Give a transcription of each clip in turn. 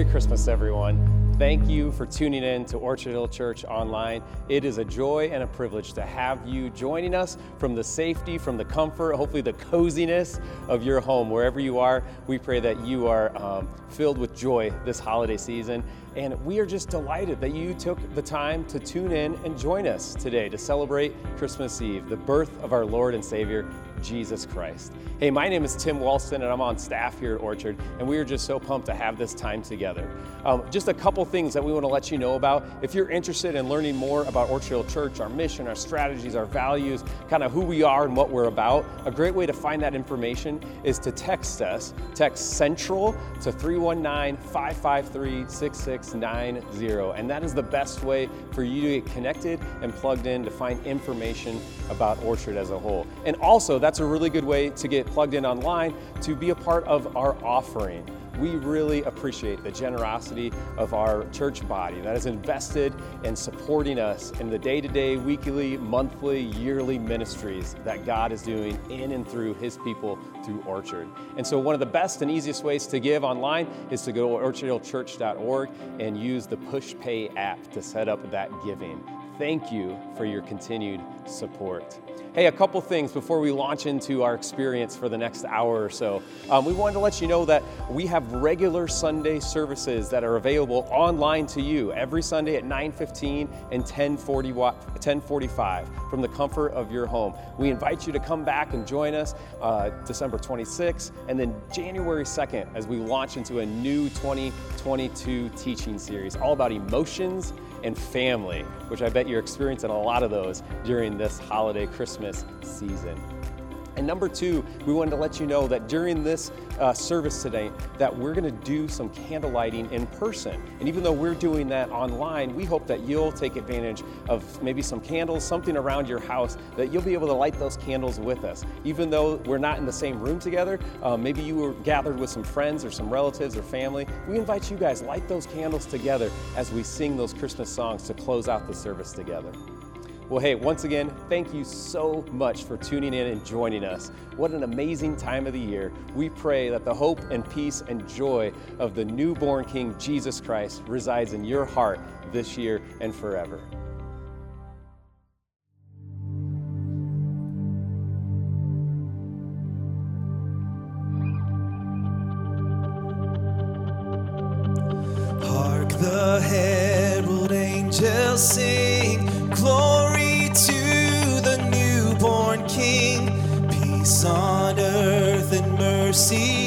Merry Christmas, everyone. Thank you for tuning in to Orchard Hill Church Online. It is a joy and a privilege to have you joining us from the safety, from the comfort, hopefully the coziness of your home. Wherever you are, we pray that you are um, filled with joy this holiday season. And we are just delighted that you took the time to tune in and join us today to celebrate Christmas Eve, the birth of our Lord and Savior, Jesus Christ. Hey, my name is Tim Walston, and I'm on staff here at Orchard, and we are just so pumped to have this time together. Um, just a couple things that we want to let you know about. If you're interested in learning more about Orchard Hill Church, our mission, our strategies, our values, kind of who we are and what we're about, a great way to find that information is to text us. Text Central to 319 553 6690. And that is the best way for you to get connected and plugged in to find information about Orchard as a whole. And also, that's a really good way to get plugged in online to be a part of our offering. We really appreciate the generosity of our church body that is invested in supporting us in the day to day, weekly, monthly, yearly ministries that God is doing in and through His people through Orchard. And so, one of the best and easiest ways to give online is to go to orchardhillchurch.org and use the Pushpay app to set up that giving. Thank you for your continued support. Hey, a couple things before we launch into our experience for the next hour or so. Um, we wanted to let you know that we have regular Sunday services that are available online to you every Sunday at 9:15 and 10:40 wa- 10:45 from the comfort of your home. We invite you to come back and join us uh, December 26th and then January 2nd as we launch into a new 2022 teaching series all about emotions and family, which I bet you're experiencing a lot of those during this holiday Christmas season. And number two, we wanted to let you know that during this uh, service today, that we're going to do some candle lighting in person. And even though we're doing that online, we hope that you'll take advantage of maybe some candles, something around your house, that you'll be able to light those candles with us. Even though we're not in the same room together, um, maybe you were gathered with some friends or some relatives or family. We invite you guys light those candles together as we sing those Christmas songs to close out the service together. Well, hey, once again, thank you so much for tuning in and joining us. What an amazing time of the year. We pray that the hope and peace and joy of the newborn King Jesus Christ resides in your heart this year and forever. Hark the herald angels sing, mercy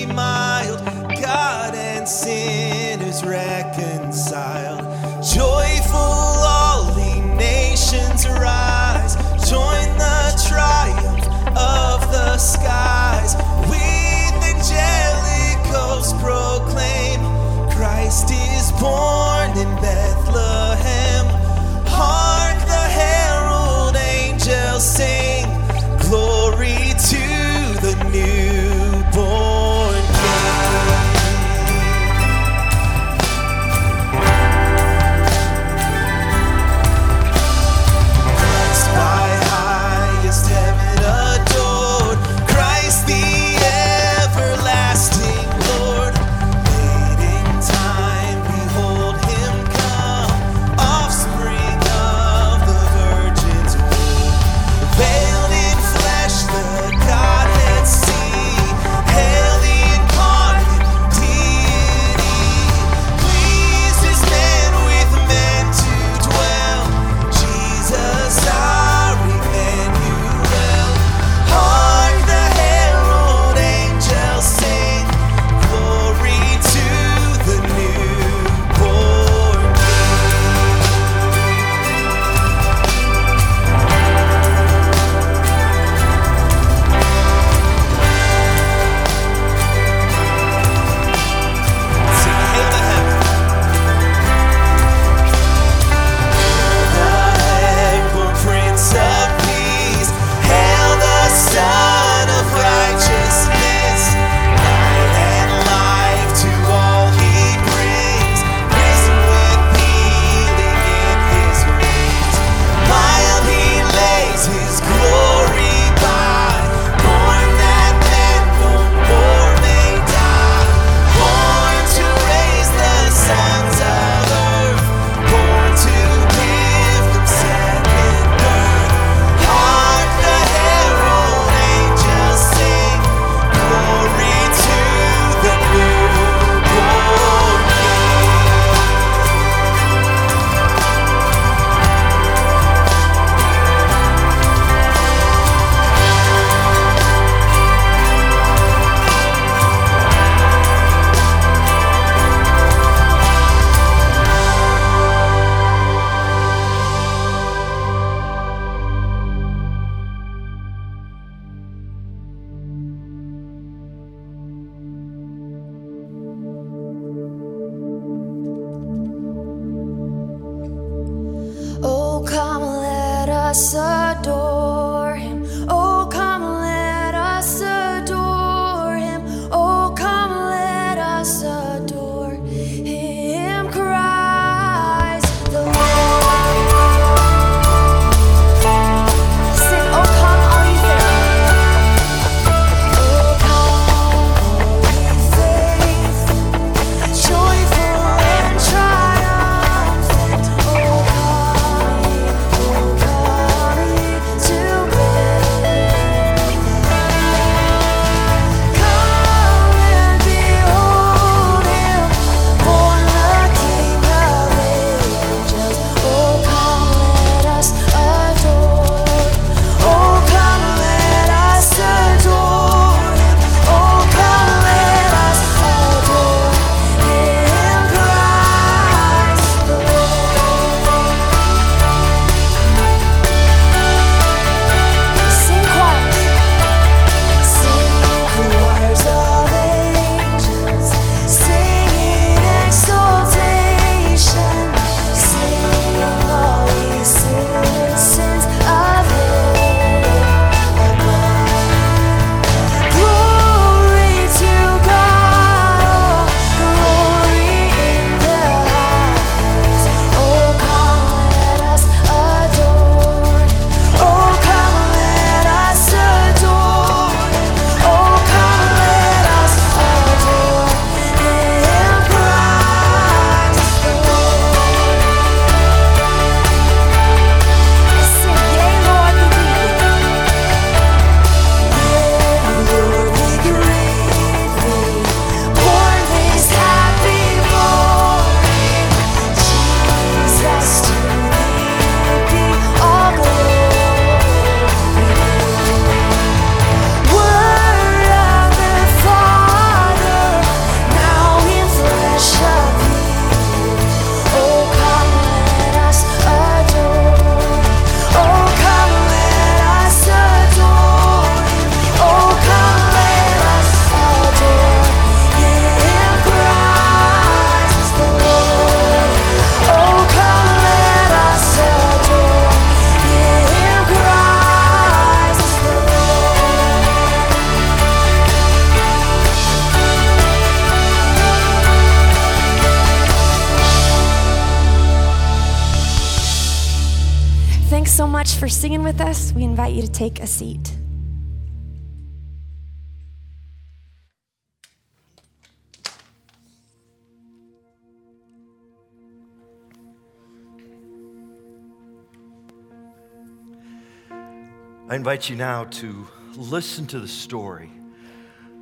invite you now to listen to the story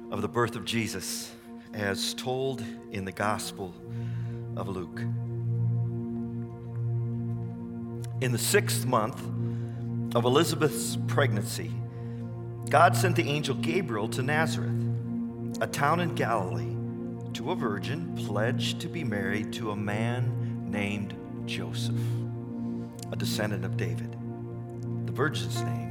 of the birth of Jesus as told in the Gospel of Luke. In the sixth month of Elizabeth's pregnancy, God sent the angel Gabriel to Nazareth, a town in Galilee, to a virgin pledged to be married to a man named Joseph, a descendant of David. The virgin's name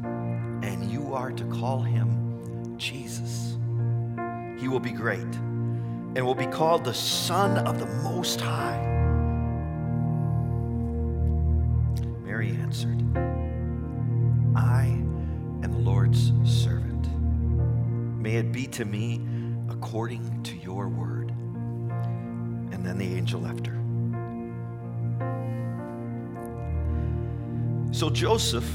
are to call him Jesus. He will be great and will be called the Son of the Most High. Mary answered, I am the Lord's servant. May it be to me according to your word. And then the angel left her. So Joseph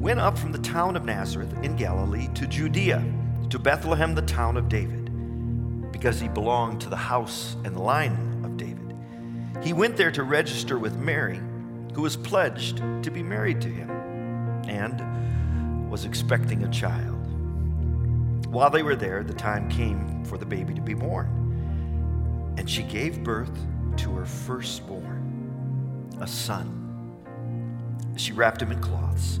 went up from the town of Nazareth in Galilee to Judea, to Bethlehem, the town of David, because he belonged to the house and the line of David. He went there to register with Mary, who was pledged to be married to him and was expecting a child. While they were there, the time came for the baby to be born, and she gave birth to her firstborn, a son. She wrapped him in cloths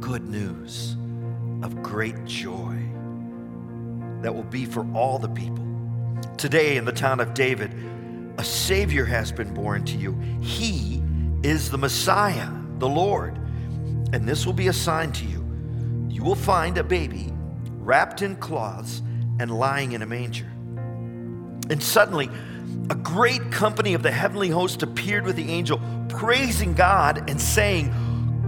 good news of great joy that will be for all the people. Today, in the town of David, a Savior has been born to you. He is the Messiah, the Lord. And this will be a sign to you. You will find a baby wrapped in cloths and lying in a manger. And suddenly, a great company of the heavenly host appeared with the angel, praising God and saying,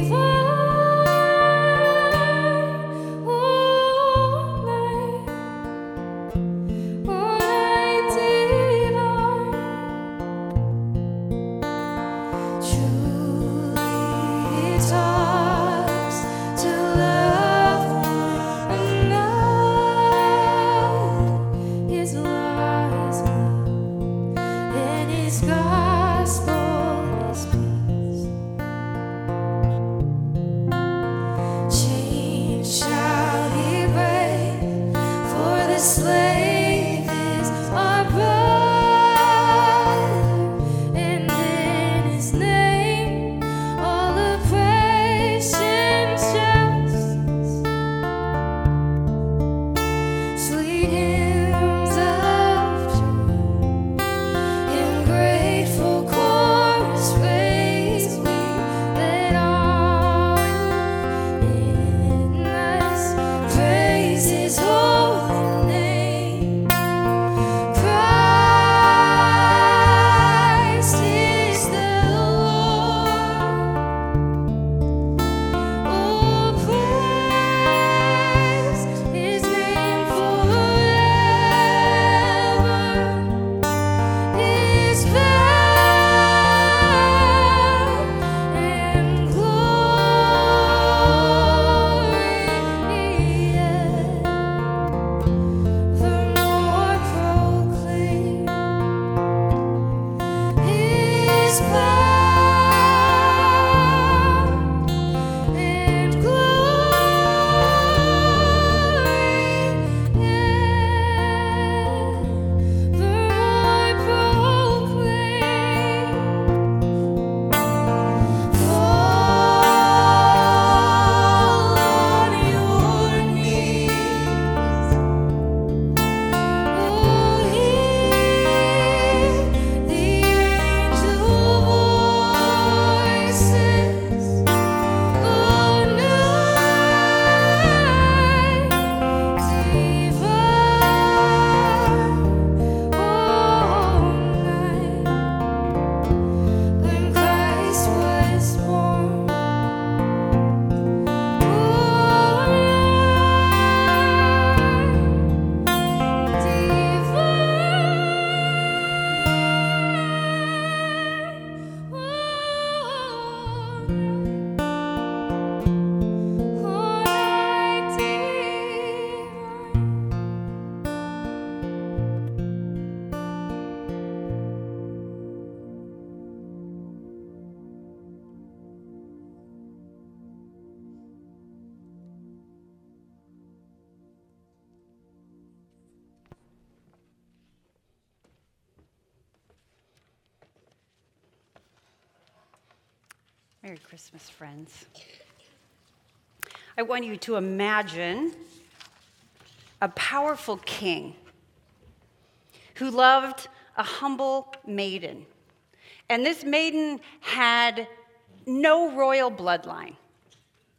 Merry Christmas, friends. I want you to imagine a powerful king who loved a humble maiden. And this maiden had no royal bloodline,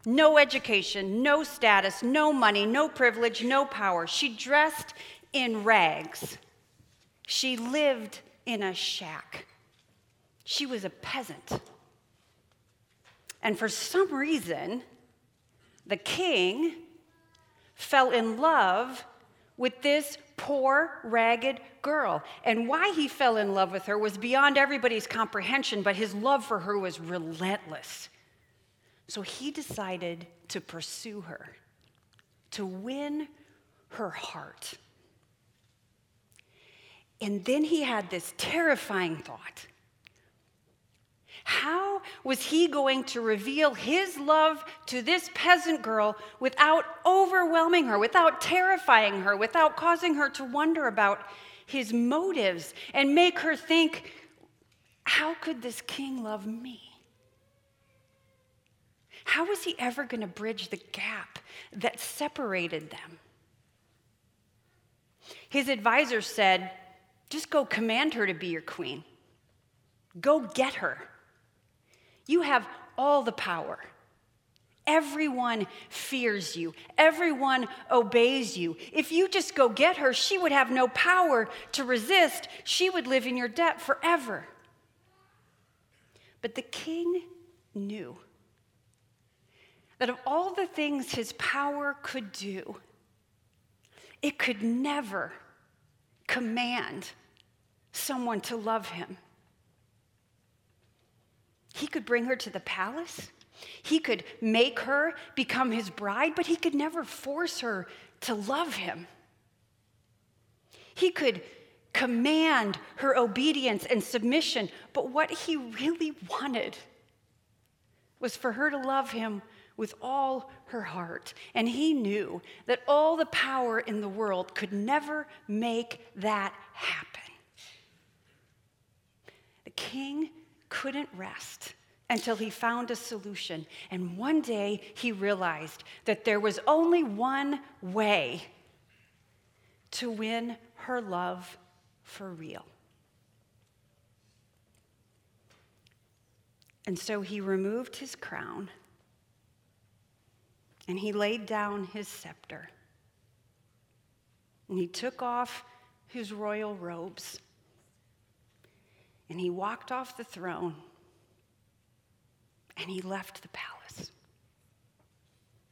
no education, no status, no money, no privilege, no power. She dressed in rags. She lived in a shack. She was a peasant. And for some reason, the king fell in love with this poor, ragged girl. And why he fell in love with her was beyond everybody's comprehension, but his love for her was relentless. So he decided to pursue her, to win her heart. And then he had this terrifying thought. How was he going to reveal his love to this peasant girl without overwhelming her, without terrifying her, without causing her to wonder about his motives and make her think, how could this king love me? How was he ever going to bridge the gap that separated them? His advisor said, just go command her to be your queen. Go get her. You have all the power. Everyone fears you. Everyone obeys you. If you just go get her, she would have no power to resist. She would live in your debt forever. But the king knew that of all the things his power could do, it could never command someone to love him. He could bring her to the palace. He could make her become his bride, but he could never force her to love him. He could command her obedience and submission, but what he really wanted was for her to love him with all her heart. And he knew that all the power in the world could never make that happen. The king couldn't rest until he found a solution. And one day he realized that there was only one way to win her love for real. And so he removed his crown and he laid down his scepter. And he took off his royal robes. And he walked off the throne. And he left the palace.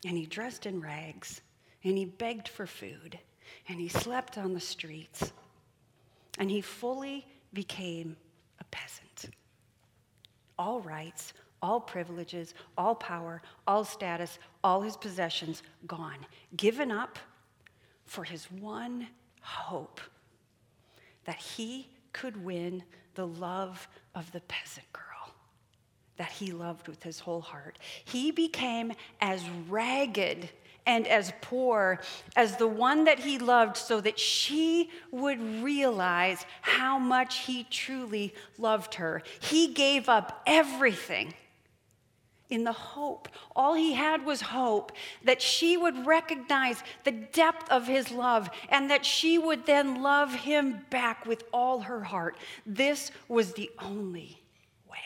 And he dressed in rags. And he begged for food. And he slept on the streets. And he fully became a peasant. All rights, all privileges, all power, all status, all his possessions gone, given up for his one hope that he could win the love of the peasant girl that he loved with his whole heart. He became as ragged and as poor as the one that he loved so that she would realize how much he truly loved her. He gave up everything in the hope. All he had was hope that she would recognize the depth of his love and that she would then love him back with all her heart. This was the only way.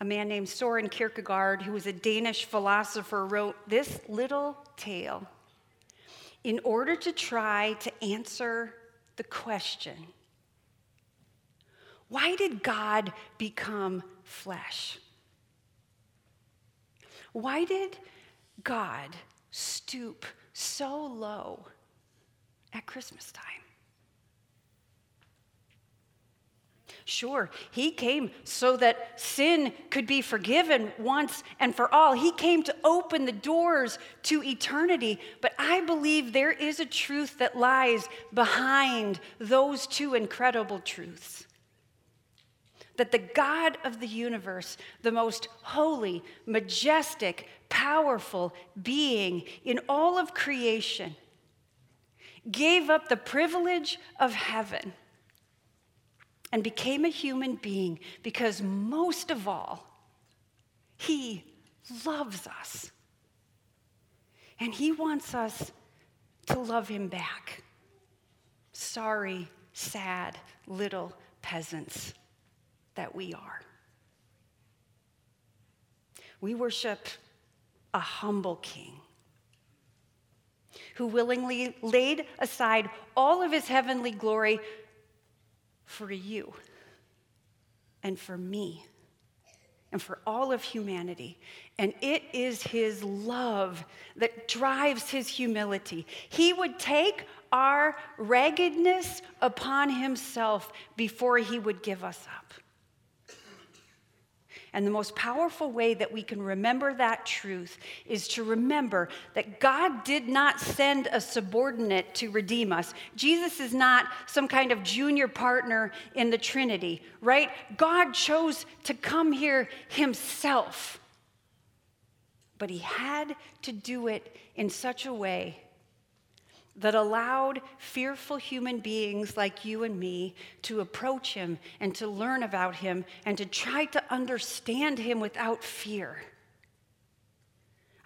A man named Soren Kierkegaard, who was a Danish philosopher, wrote this little tale in order to try to answer the question why did God become flesh? Why did God stoop so low at Christmas time? Sure, he came so that sin could be forgiven once and for all. He came to open the doors to eternity. But I believe there is a truth that lies behind those two incredible truths that the God of the universe, the most holy, majestic, powerful being in all of creation, gave up the privilege of heaven and became a human being because most of all, he loves us. And he wants us to love him back. Sorry, sad little peasants that we are. We worship a humble king who willingly laid aside all of his heavenly glory for you and for me and for all of humanity. And it is his love that drives his humility. He would take our raggedness upon himself before he would give us up. And the most powerful way that we can remember that truth is to remember that God did not send a subordinate to redeem us. Jesus is not some kind of junior partner in the Trinity, right? God chose to come here himself. But he had to do it in such a way that allowed fearful human beings like you and me to approach him and to learn about him and to try to understand him without fear.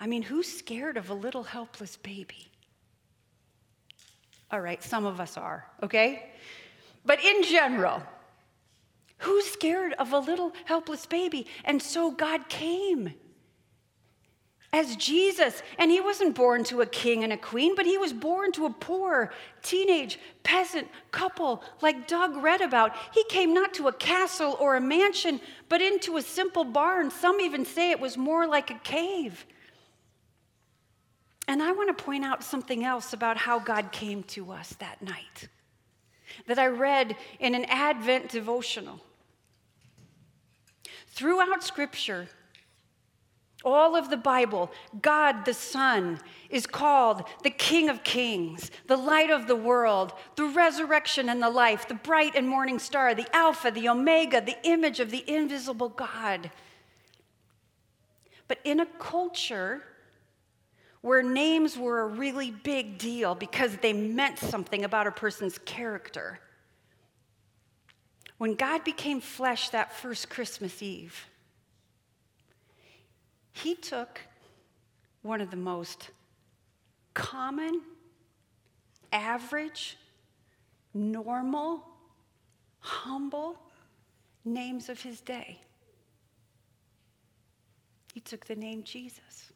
I mean, who's scared of a little helpless baby? All right, some of us are, okay? But in general, who's scared of a little helpless baby? And so God came as Jesus. And he wasn't born to a king and a queen, but he was born to a poor teenage peasant couple like Doug read about. He came not to a castle or a mansion, but into a simple barn. Some even say it was more like a cave. And I want to point out something else about how God came to us that night that I read in an Advent devotional. Throughout Scripture, all of the Bible, God the Son is called the King of Kings, the light of the world, the resurrection and the life, the bright and morning star, the Alpha, the Omega, the image of the invisible God. But in a culture where names were a really big deal because they meant something about a person's character, when God became flesh that first Christmas Eve, he took one of the most common, average, normal, humble names of his day. He took the name Jesus.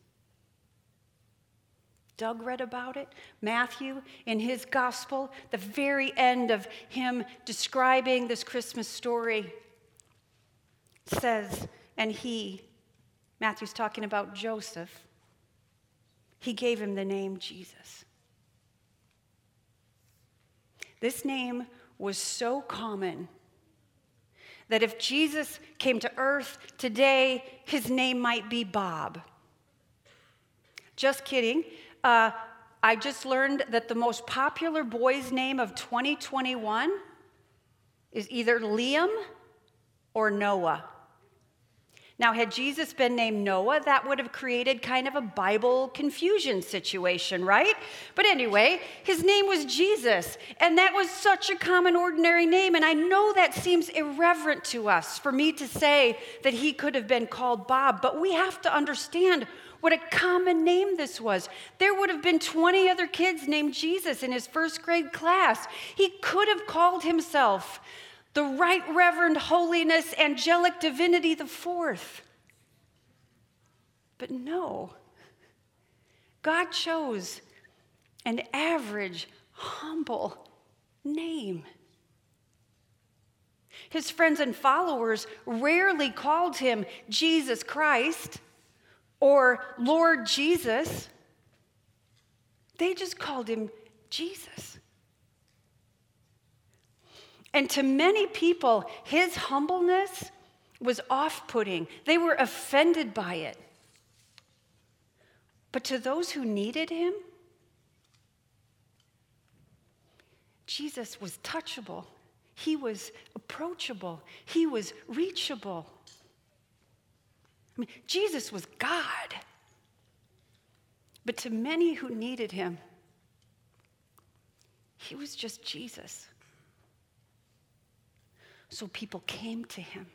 Doug read about it. Matthew, in his gospel, the very end of him describing this Christmas story, says, And he, Matthew's talking about Joseph. He gave him the name Jesus. This name was so common that if Jesus came to earth today, his name might be Bob. Just kidding. Uh, I just learned that the most popular boy's name of 2021 is either Liam or Noah. Now, had Jesus been named Noah, that would have created kind of a Bible confusion situation, right? But anyway, his name was Jesus, and that was such a common, ordinary name. And I know that seems irreverent to us for me to say that he could have been called Bob, but we have to understand what a common name this was. There would have been 20 other kids named Jesus in his first grade class. He could have called himself the Right Reverend Holiness Angelic Divinity the Fourth. But no, God chose an average, humble name. His friends and followers rarely called him Jesus Christ or Lord Jesus. They just called him Jesus. And to many people, his humbleness was off putting. They were offended by it. But to those who needed him, Jesus was touchable. He was approachable. He was reachable. I mean, Jesus was God. But to many who needed him, he was just Jesus. So people came to him.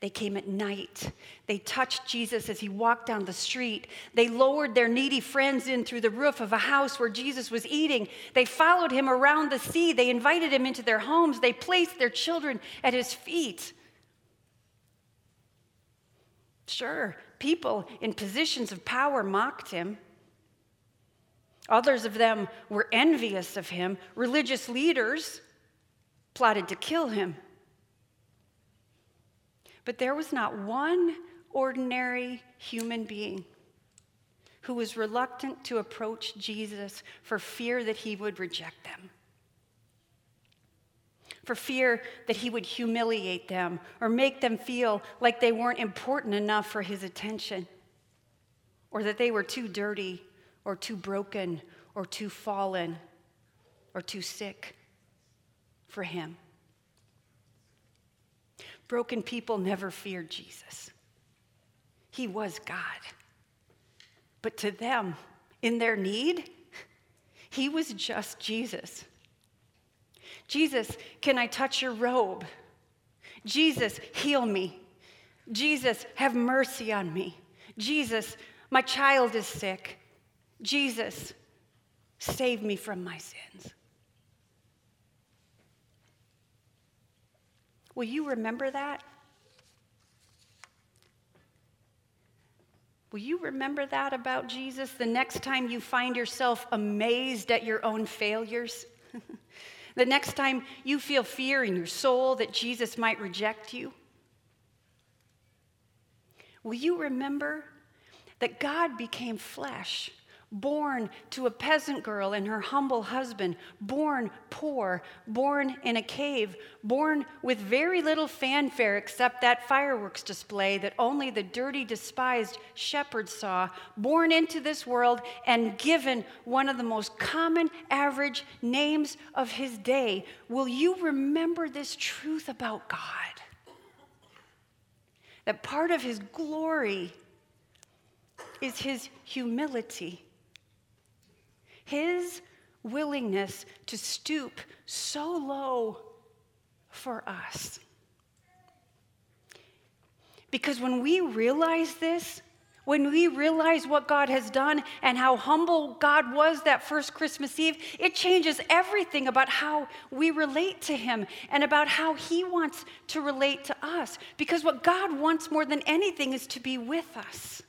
They came at night. They touched Jesus as he walked down the street. They lowered their needy friends in through the roof of a house where Jesus was eating. They followed him around the sea. They invited him into their homes. They placed their children at his feet. Sure, people in positions of power mocked him. Others of them were envious of him. Religious leaders plotted to kill him. But there was not one ordinary human being who was reluctant to approach Jesus for fear that he would reject them. for fear that he would humiliate them or make them feel like they weren't important enough for his attention, or that they were too dirty or too broken or too fallen or too sick for him. Broken people never feared Jesus. He was God. But to them, in their need, he was just Jesus. Jesus, can I touch your robe? Jesus, heal me. Jesus, have mercy on me. Jesus, my child is sick. Jesus, save me from my sins. Will you remember that? Will you remember that about Jesus the next time you find yourself amazed at your own failures? the next time you feel fear in your soul that Jesus might reject you? Will you remember that God became flesh born to a peasant girl and her humble husband, born poor, born in a cave, born with very little fanfare except that fireworks display that only the dirty, despised shepherds saw, born into this world and given one of the most common, average names of his day. Will you remember this truth about God? That part of his glory is his humility his willingness to stoop so low for us. Because when we realize this, when we realize what God has done and how humble God was that first Christmas Eve, it changes everything about how we relate to Him and about how He wants to relate to us. Because what God wants more than anything is to be with us.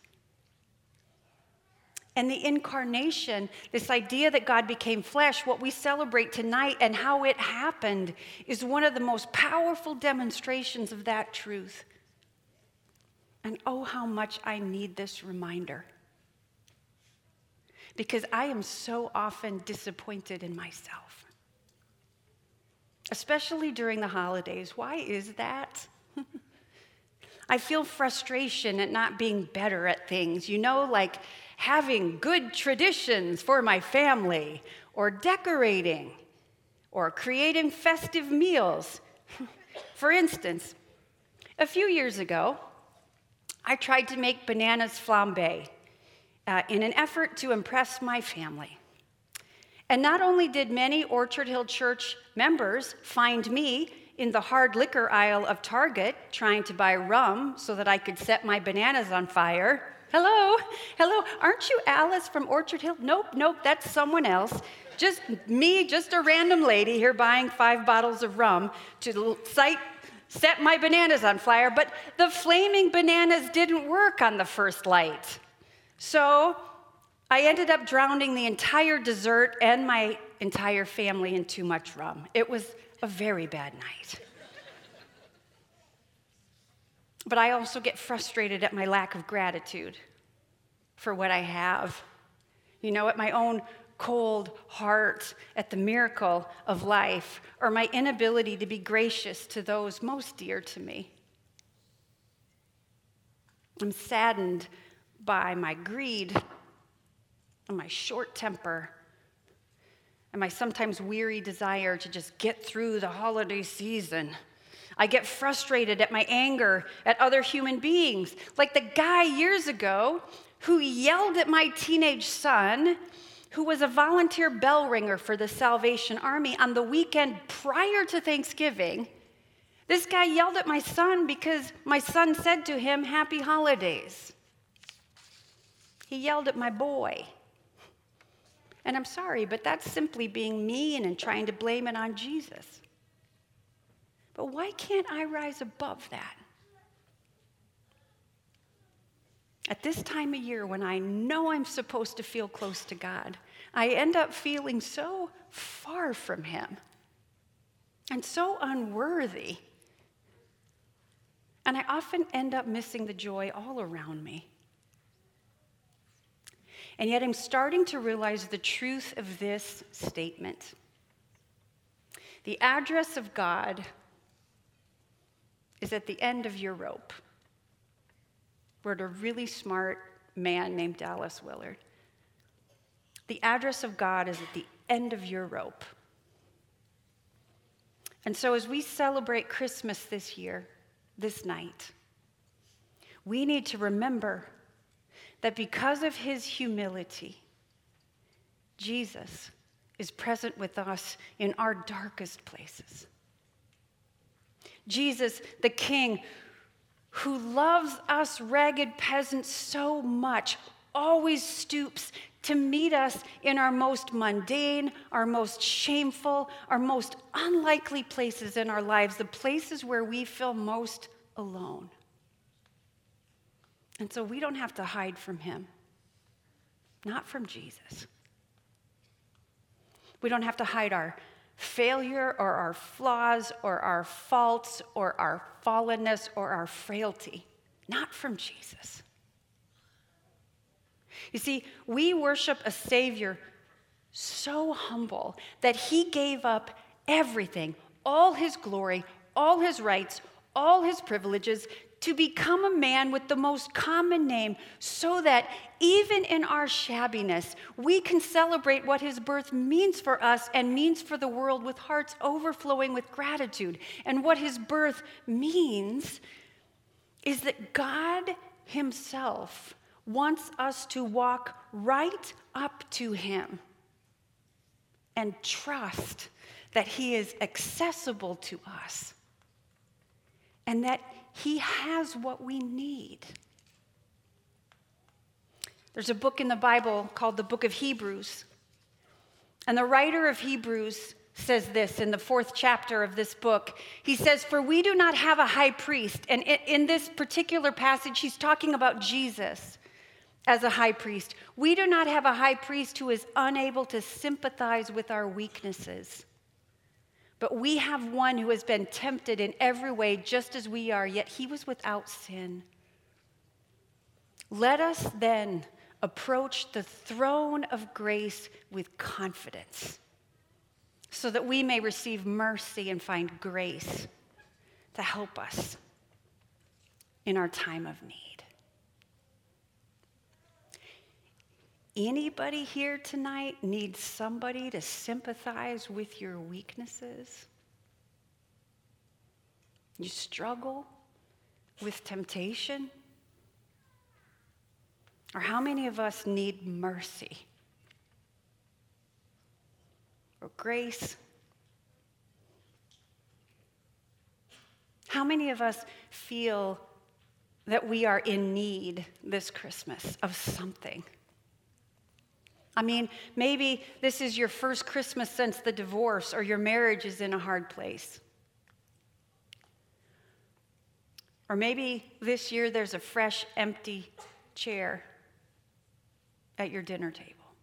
And the incarnation, this idea that God became flesh, what we celebrate tonight and how it happened, is one of the most powerful demonstrations of that truth. And oh, how much I need this reminder. Because I am so often disappointed in myself, especially during the holidays. Why is that? I feel frustration at not being better at things. You know, like having good traditions for my family, or decorating, or creating festive meals. for instance, a few years ago, I tried to make bananas flambe uh, in an effort to impress my family. And not only did many Orchard Hill Church members find me in the hard liquor aisle of Target trying to buy rum so that I could set my bananas on fire, Hello, hello. Aren't you Alice from Orchard Hill? Nope, nope, that's someone else. Just me, just a random lady here buying five bottles of rum to sight, set my bananas on fire. But the flaming bananas didn't work on the first light. So I ended up drowning the entire dessert and my entire family in too much rum. It was a very bad night. But I also get frustrated at my lack of gratitude for what I have. You know, at my own cold heart, at the miracle of life, or my inability to be gracious to those most dear to me. I'm saddened by my greed and my short temper and my sometimes weary desire to just get through the holiday season. I get frustrated at my anger at other human beings, like the guy years ago who yelled at my teenage son, who was a volunteer bell ringer for the Salvation Army on the weekend prior to Thanksgiving. This guy yelled at my son because my son said to him, Happy holidays. He yelled at my boy. And I'm sorry, but that's simply being mean and trying to blame it on Jesus. But why can't I rise above that? At this time of year, when I know I'm supposed to feel close to God, I end up feeling so far from Him and so unworthy. And I often end up missing the joy all around me. And yet, I'm starting to realize the truth of this statement The address of God is at the end of your rope. Wrote a really smart man named Dallas Willard. The address of God is at the end of your rope. And so, as we celebrate Christmas this year, this night, we need to remember that because of his humility, Jesus is present with us in our darkest places. Jesus, the King, who loves us ragged peasants so much, always stoops to meet us in our most mundane, our most shameful, our most unlikely places in our lives, the places where we feel most alone. And so we don't have to hide from him, not from Jesus. We don't have to hide our failure or our flaws or our faults or our fallenness or our frailty, not from Jesus. You see, we worship a Savior so humble that he gave up everything, all his glory, all his rights, all his privileges to become a man with the most common name so that even in our shabbiness, we can celebrate what his birth means for us and means for the world with hearts overflowing with gratitude. And what his birth means is that God himself wants us to walk right up to him and trust that he is accessible to us and that he has what we need. There's a book in the Bible called the Book of Hebrews. And the writer of Hebrews says this in the fourth chapter of this book. He says, For we do not have a high priest. And in this particular passage, he's talking about Jesus as a high priest. We do not have a high priest who is unable to sympathize with our weaknesses. But we have one who has been tempted in every way, just as we are, yet he was without sin. Let us then approach the throne of grace with confidence, so that we may receive mercy and find grace to help us in our time of need. Anybody here tonight needs somebody to sympathize with your weaknesses? You struggle with temptation? Or how many of us need mercy or grace? How many of us feel that we are in need this Christmas of something? I mean, maybe this is your first Christmas since the divorce, or your marriage is in a hard place. Or maybe this year there's a fresh, empty chair at your dinner table.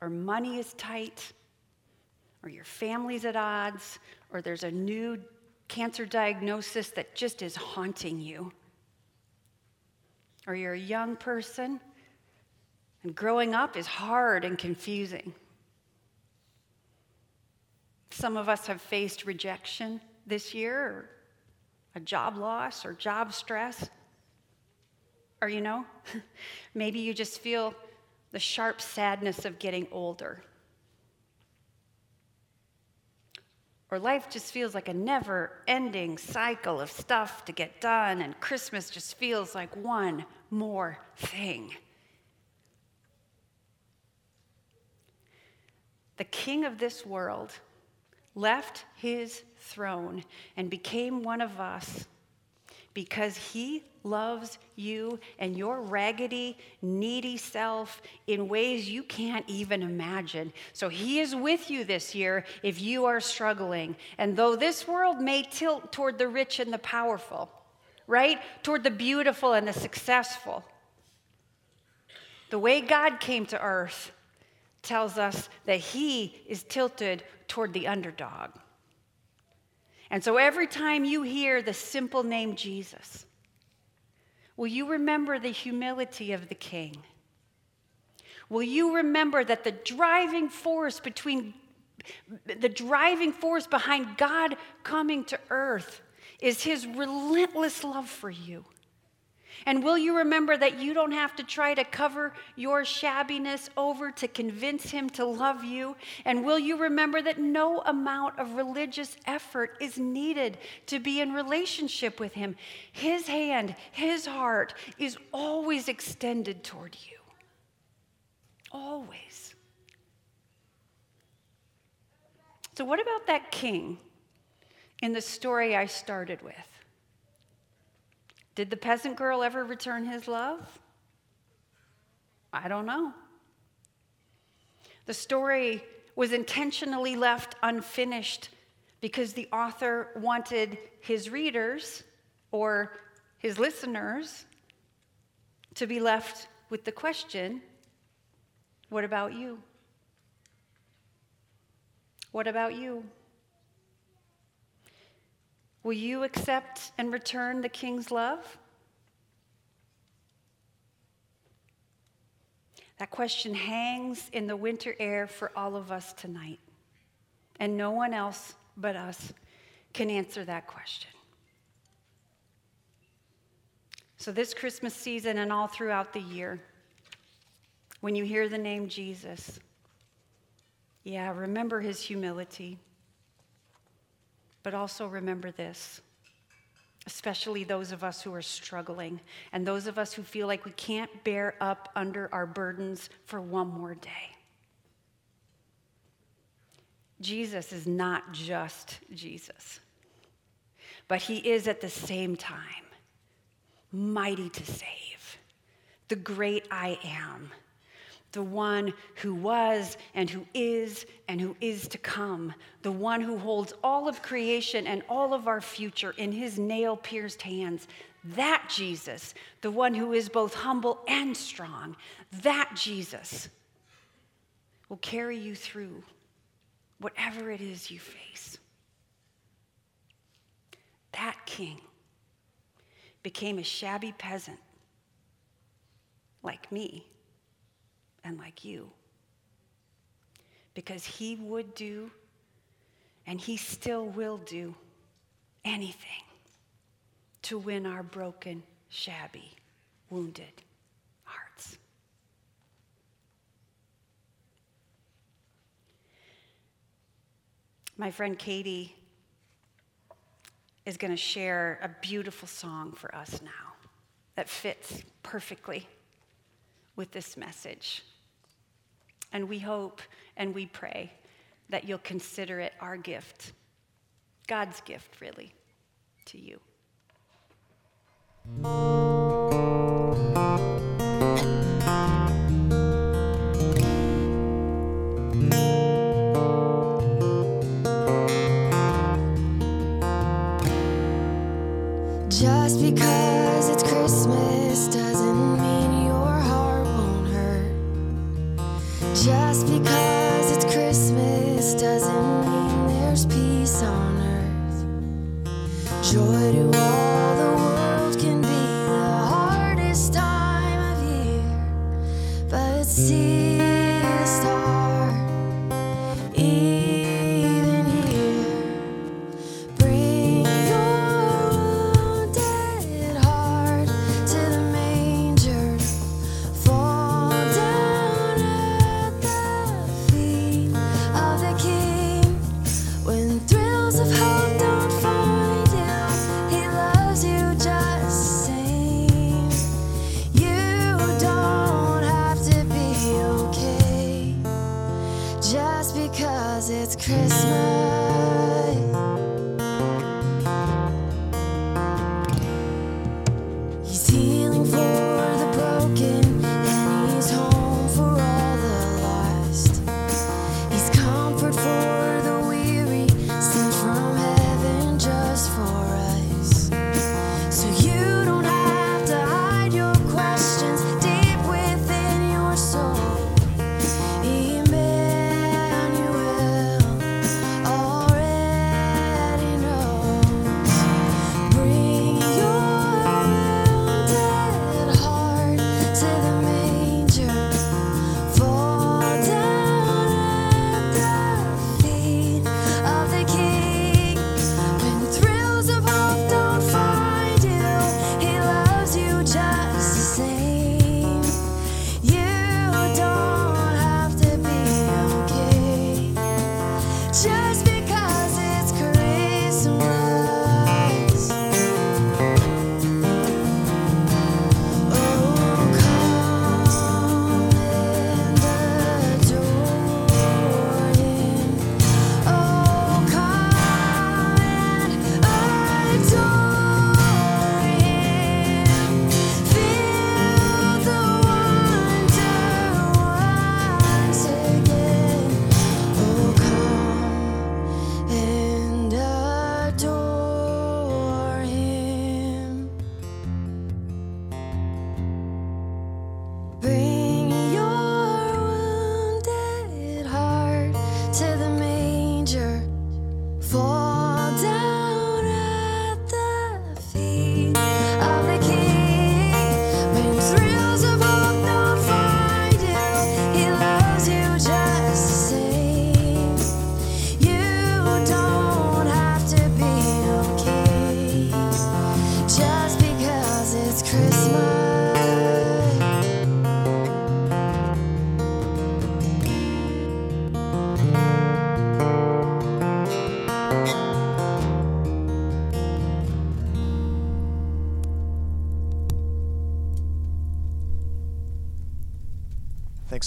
Or money is tight, or your family's at odds, or there's a new cancer diagnosis that just is haunting you. Or you're a young person and growing up is hard and confusing. Some of us have faced rejection this year, or a job loss, or job stress. Or, you know, maybe you just feel the sharp sadness of getting older. Or life just feels like a never ending cycle of stuff to get done, and Christmas just feels like one more thing. The king of this world, left his throne and became one of us because he loves you and your raggedy, needy self in ways you can't even imagine. So he is with you this year if you are struggling. And though this world may tilt toward the rich and the powerful, right? Toward the beautiful and the successful, the way God came to earth tells us that he is tilted toward the underdog. And so every time you hear the simple name Jesus, will you remember the humility of the king? Will you remember that the driving force between the driving force behind God coming to earth is his relentless love for you. And will you remember that you don't have to try to cover your shabbiness over to convince him to love you? And will you remember that no amount of religious effort is needed to be in relationship with him? His hand, his heart is always extended toward you. Always. So, what about that king in the story I started with? Did the peasant girl ever return his love? I don't know. The story was intentionally left unfinished because the author wanted his readers or his listeners to be left with the question what about you? What about you? Will you accept and return the king's love? That question hangs in the winter air for all of us tonight. And no one else but us can answer that question. So, this Christmas season and all throughout the year, when you hear the name Jesus, yeah, remember his humility. But also remember this, especially those of us who are struggling and those of us who feel like we can't bear up under our burdens for one more day. Jesus is not just Jesus, but he is at the same time mighty to save, the great I am the one who was and who is and who is to come, the one who holds all of creation and all of our future in his nail pierced hands. That Jesus, the one who is both humble and strong, that Jesus will carry you through whatever it is you face. That king became a shabby peasant like me and like you. Because he would do, and he still will do, anything to win our broken, shabby, wounded hearts. My friend Katie is going to share a beautiful song for us now that fits perfectly with this message. And we hope and we pray that you'll consider it our gift, God's gift, really, to you.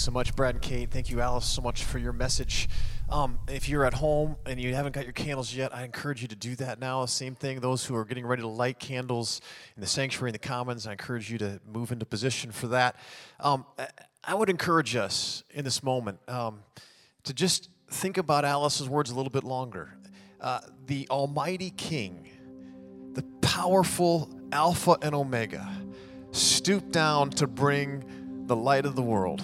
Thanks so much, Brad and Kate. Thank you, Alice, so much for your message. Um, if you're at home and you haven't got your candles yet, I encourage you to do that now. Same thing, those who are getting ready to light candles in the sanctuary in the commons, I encourage you to move into position for that. Um, I would encourage us in this moment um, to just think about Alice's words a little bit longer. Uh, the Almighty King, the powerful Alpha and Omega, stooped down to bring the light of the world.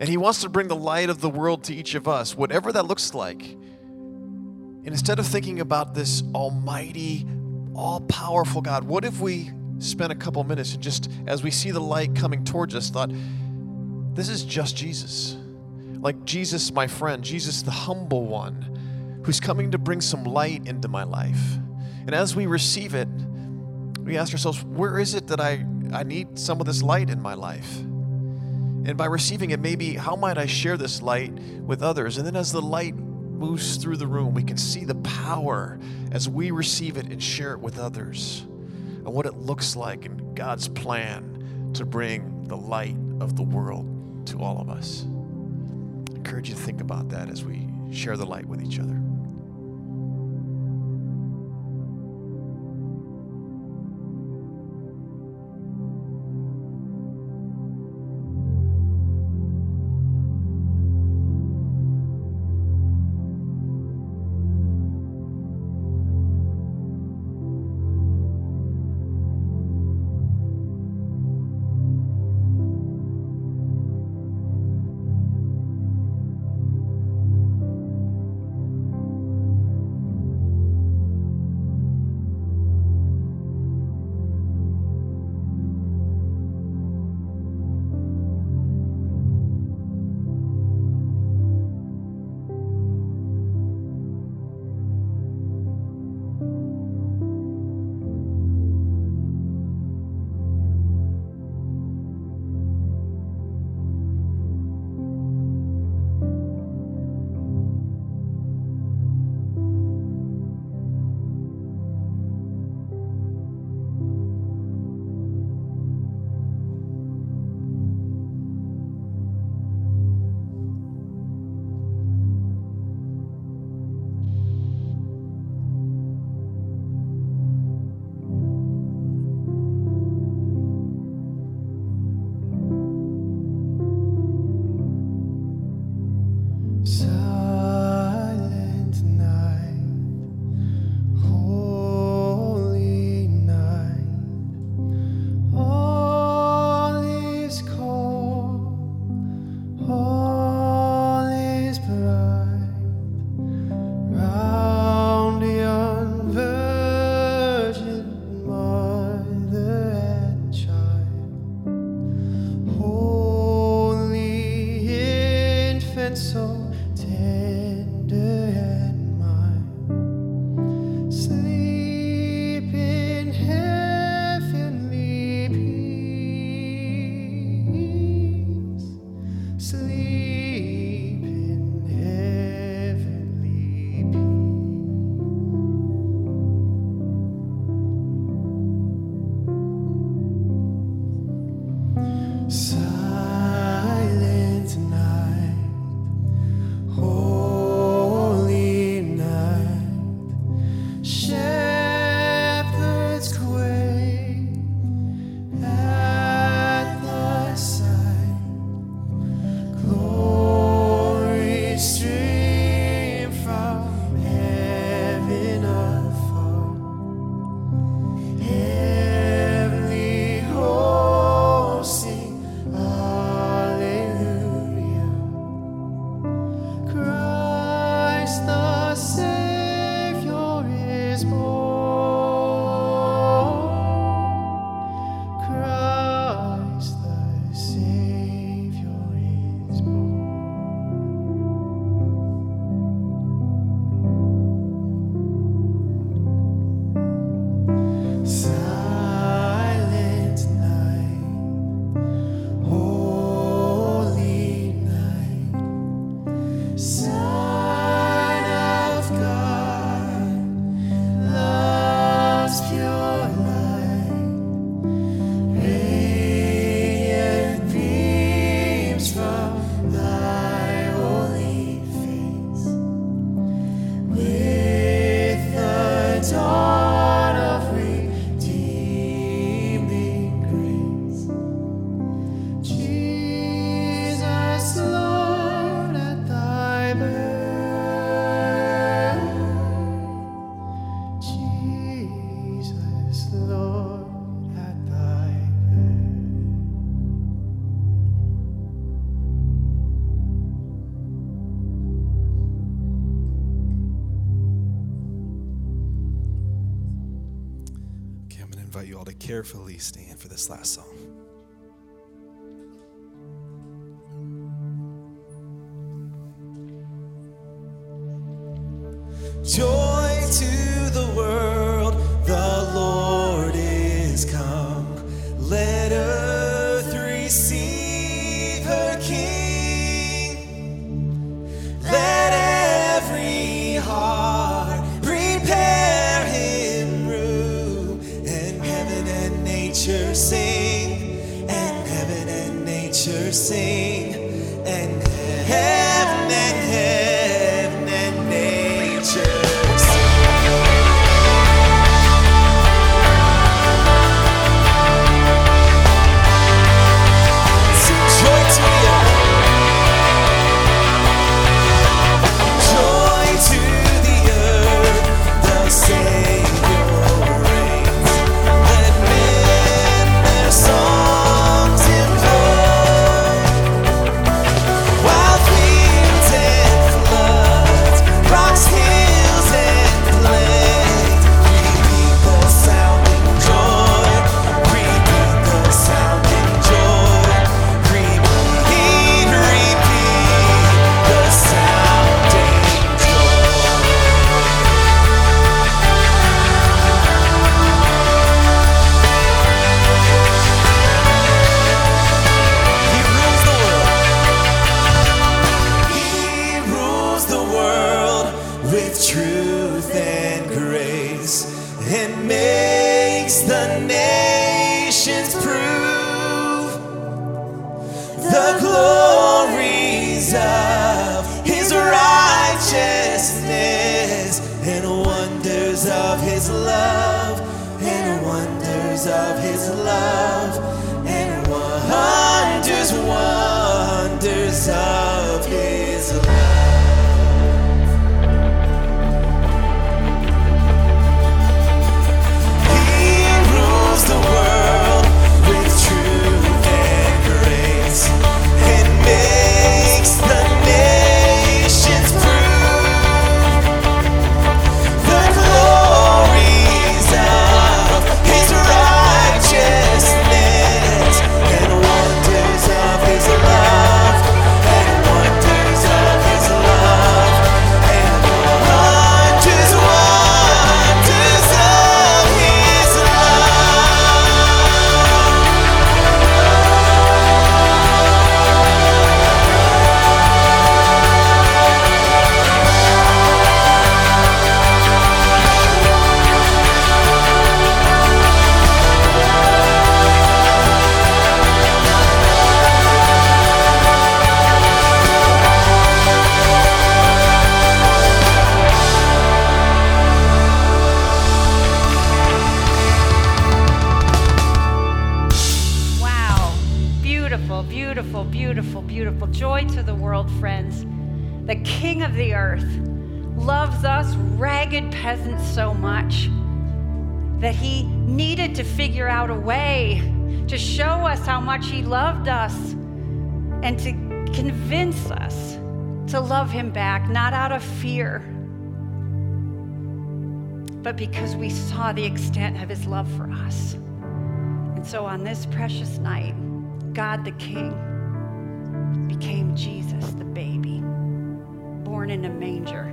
And He wants to bring the light of the world to each of us, whatever that looks like. And instead of thinking about this almighty, all powerful God, what if we spent a couple minutes and just, as we see the light coming towards us, thought, this is just Jesus. Like Jesus, my friend, Jesus, the humble one, who's coming to bring some light into my life. And as we receive it, we ask ourselves, where is it that I, I need some of this light in my life? And by receiving it, maybe how might I share this light with others? And then as the light moves through the room, we can see the power as we receive it and share it with others and what it looks like in God's plan to bring the light of the world to all of us. I encourage you to think about that as we share the light with each other. Carefully stand for this last song. Much he loved us and to convince us to love him back, not out of fear, but because we saw the extent of his love for us. And so on this precious night, God the King became Jesus the baby, born in a manger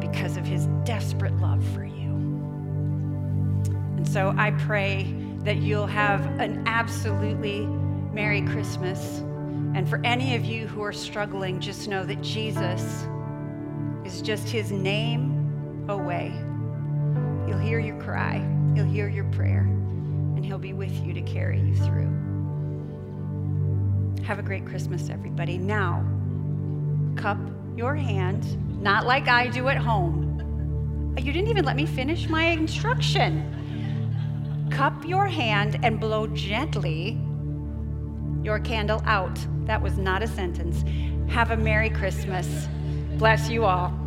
because of his desperate love for you. And so I pray that you'll have an absolutely Merry Christmas. And for any of you who are struggling, just know that Jesus is just his name away. He'll hear your cry, he'll hear your prayer, and he'll be with you to carry you through. Have a great Christmas, everybody. Now, cup your hand, not like I do at home. You didn't even let me finish my instruction. Cup your hand and blow gently your candle out. That was not a sentence. Have a Merry Christmas. Bless you all.